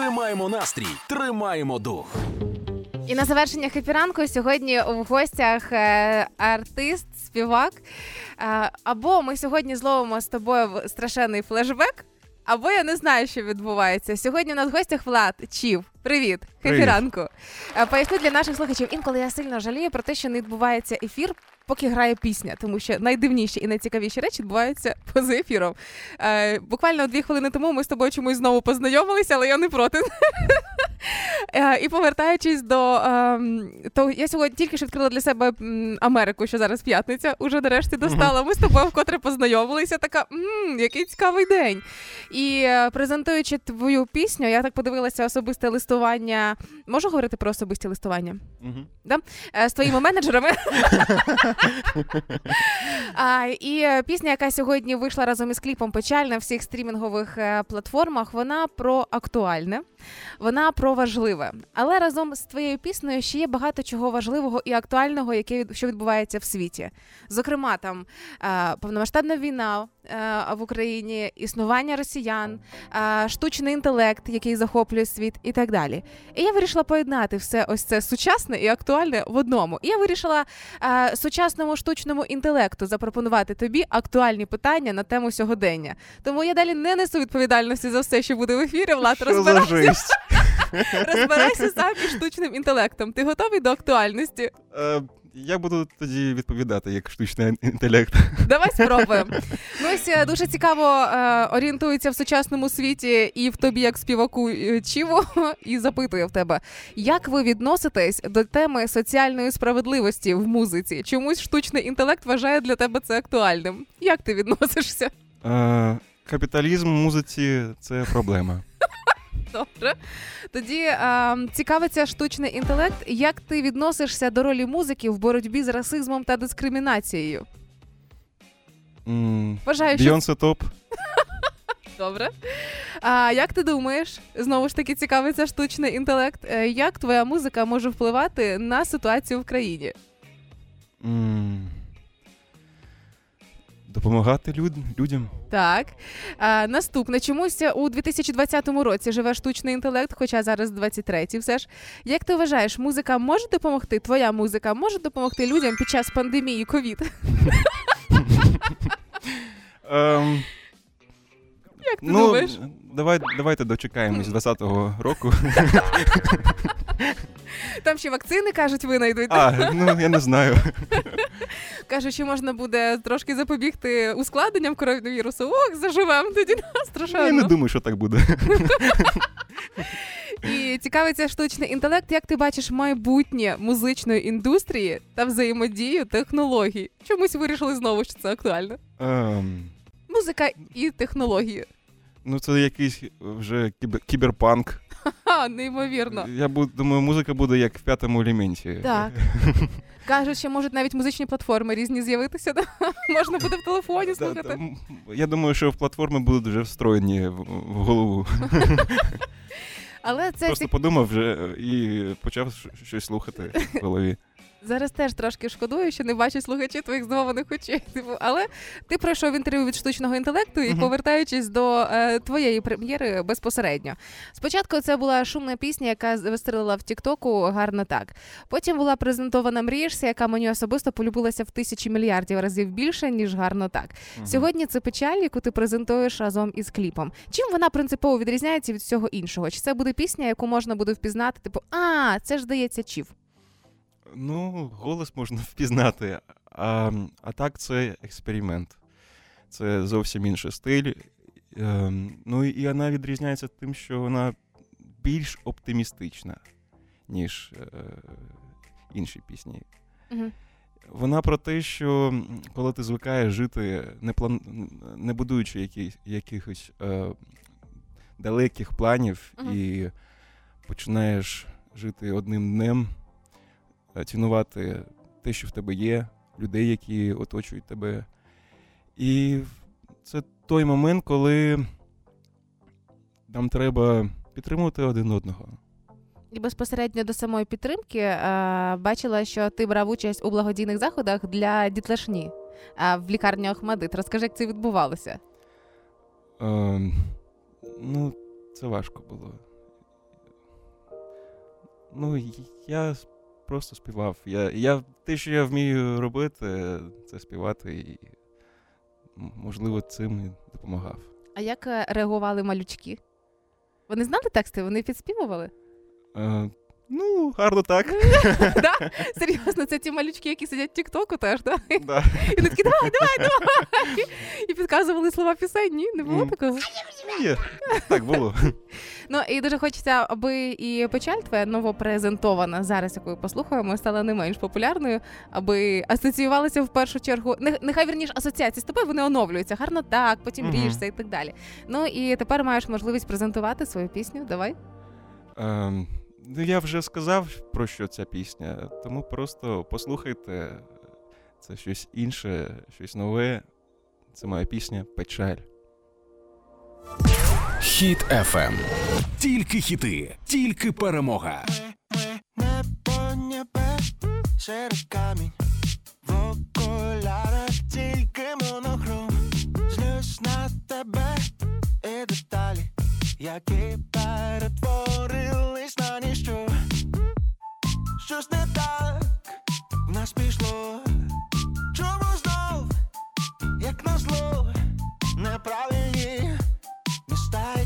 Тримаємо настрій, тримаємо дух. І на завершення хепіранку сьогодні в гостях е, артист, співак. Е, або ми сьогодні зловимо з тобою страшенний флешбек, або я не знаю, що відбувається. Сьогодні у нас в гостях Влад Чів. Привіт, хепіранку. Е, поясню для наших слухачів. Інколи я сильно жалію про те, що не відбувається ефір. Поки грає пісня, тому що найдивніші і найцікавіші речі відбуваються поза ефіром. Е, Буквально дві хвилини тому ми з тобою чомусь знову познайомилися, але я не проти. Е, і повертаючись до ем, то я сьогодні тільки що відкрила для себе Америку, що зараз п'ятниця, уже нарешті достала. Ми з тобою вкотре познайомилися. Така який цікавий день. І е, презентуючи твою пісню, я так подивилася особисте листування. Можу говорити про особисті листування? Да? Е, з твоїми менеджерами. а, І пісня, яка сьогодні вийшла разом із кліпом печаль на всіх стрімінгових платформах, вона про актуальне, вона про важливе. Але разом з твоєю піснею ще є багато чого важливого і актуального, яке що відбувається в світі. Зокрема, там повномасштабна війна в Україні, існування росіян, штучний інтелект, який захоплює світ, і так далі. І я вирішила поєднати все ось це сучасне і актуальне в одному. І я вирішила сучасному штучному інтелекту запропонувати тобі актуальні питання на тему сьогодення. Тому я далі не несу відповідальності за все, що буде в ефірі. Влад розбирайся. розбирайся сам із штучним інтелектом. Ти готовий до актуальності? Я буду тоді відповідати як штучний інтелект. Давай спробуємо. Ну ось е, дуже цікаво е, орієнтується в сучасному світі і в тобі, як співаку Чіво, і запитує в тебе, як ви відноситесь до теми соціальної справедливості в музиці? Чомусь штучний інтелект вважає для тебе це актуальним. Як ти відносишся? Е, Капіталізм в музиці це проблема. Добре. Тоді а, цікавиться штучний інтелект. Як ти відносишся до ролі музики в боротьбі з расизмом та дискримінацією? Mm, Вважаю, що... топ. Добре. А як ти думаєш, знову ж таки цікавиться штучний інтелект? Е, як твоя музика може впливати на ситуацію в країні? Mm. Допомагати люд, людям. Так. А, Наступне. Чомусь у 2020 році живе штучний інтелект, хоча зараз 23-й все ж. Як ти вважаєш, музика може допомогти? Твоя музика може допомогти людям під час пандемії ковід? Ем, Як ти ну, думаєш? Давай, Давайте дочекаємось 20-го року. Там ще вакцини кажуть, винайдуть. А, ну я не знаю. Каже, що можна буде трошки запобігти ускладненням коронавірусу. Ох, заживемо тоді страшенно. Я не думаю, що так буде. І цікавиться штучний інтелект. Як ти бачиш майбутнє музичної індустрії та взаємодію технологій? Чомусь вирішили знову, що це актуально. Um... Музика і технології. Ну, це якийсь вже кіберпанк. Неймовірно. Я думаю, музика буде як в п'ятому елементі. Так. Кажуть, що можуть навіть музичні платформи різні з'явитися. Да? Можна буде в телефоні слухати. Я думаю, що в платформи будуть вже встроєні в голову. Але це Просто подумав вже і почав щось слухати в голові. Зараз теж трошки шкодую, що не бачу слухачі твоїх здивованих очей. Типу, але ти пройшов інтерв'ю від штучного інтелекту і, повертаючись до е, твоєї прем'єри безпосередньо. Спочатку це була шумна пісня, яка вистрелила в Тіктоку гарно так. Потім була презентована мрієшся, яка мені особисто полюбилася в тисячі мільярдів разів більше, ніж гарно так. Сьогодні це печаль, яку ти презентуєш разом із кліпом. Чим вона принципово відрізняється від всього іншого? Чи це буде пісня, яку можна буде впізнати? Типу, а це ж здається, чів. Ну, голос можна впізнати, а а так це експеримент. Це зовсім інший стиль. Е, ну і вона відрізняється тим, що вона більш оптимістична, ніж е, інші пісні. Угу. Вона про те, що коли ти звикаєш жити, не план... не будуючи які... якихось е, далеких планів, угу. і починаєш жити одним днем. Е, цінувати те, що в тебе є, людей, які оточують тебе. І це той момент, коли нам треба підтримувати один одного. І безпосередньо до самої підтримки е, бачила, що ти брав участь у благодійних заходах для дітлашні е, в лікарні Охмадит. Розкажи, як це відбувалося? Е, ну, це важко було. Ну, я просто співав. Я, я, те, що я вмію робити, це співати, і можливо цим і допомагав. А як е, реагували малючки? Вони знали тексти, вони підспівували? Е, ну, гарно так. да? Серйозно, це ті малючки, які сидять в Тіктоку теж, да? да. І вони такі, давай, давай, давай. І підказували слова пісень. Ні, не було такого. Є. Так було. Ну і дуже хочеться, аби і печаль твоя новопрезентована зараз, яку послухаємо, стала не менш популярною, аби асоціювалася в першу чергу. Нехай вірніш асоціації з тобою вони оновлюються. Гарно так, потім ріжся і так далі. Ну і тепер маєш можливість презентувати свою пісню. Давай. Ем, ну, я вже сказав, про що ця пісня, тому просто послухайте. Це щось інше, щось нове. Це моя пісня Печаль. Хіт FM. Тільки хіти, тільки перемога. Небо небе серед камінь в окулярах тільки монохром Злюсь на тебе і деталі, які Mistake.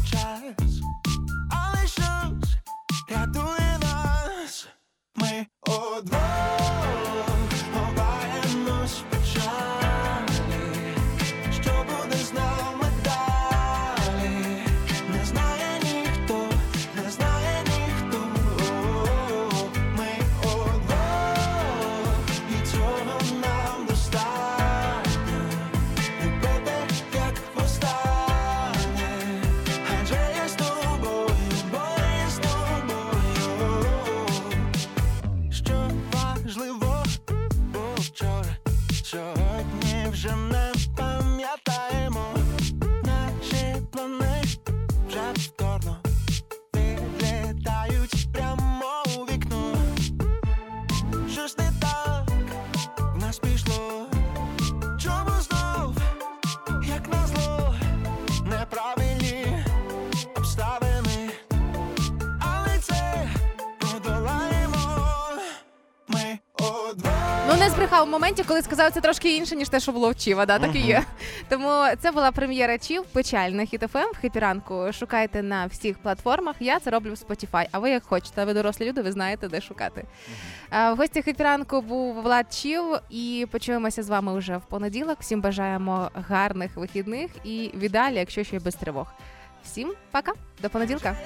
Ну не збрехав в моменті, коли сказав це трошки інше, ніж те, що було в Чіва, да, так і є. Тому це була прем'єра Чів, печаль на Хіт FM в Хеппі ранку. Шукайте на всіх платформах. Я це роблю в Spotify. А ви як хочете, ви дорослі люди, ви знаєте, де шукати. В гості Хеппі ранку був Влад Чів, і почуємося з вами вже в понеділок. Всім бажаємо гарних вихідних і взагалі, якщо ще й без тривог. Всім пока, до понеділка.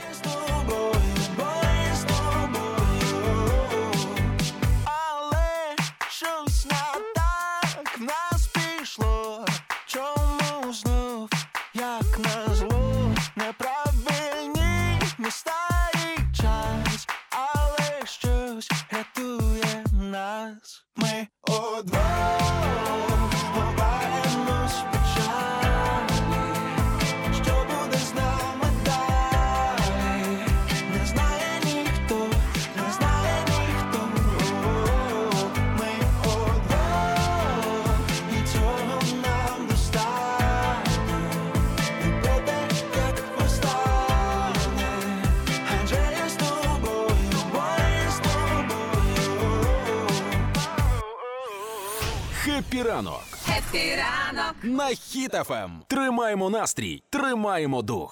Ранок. Хеппі ранок. На хітафем. Тримаємо настрій, тримаємо дух.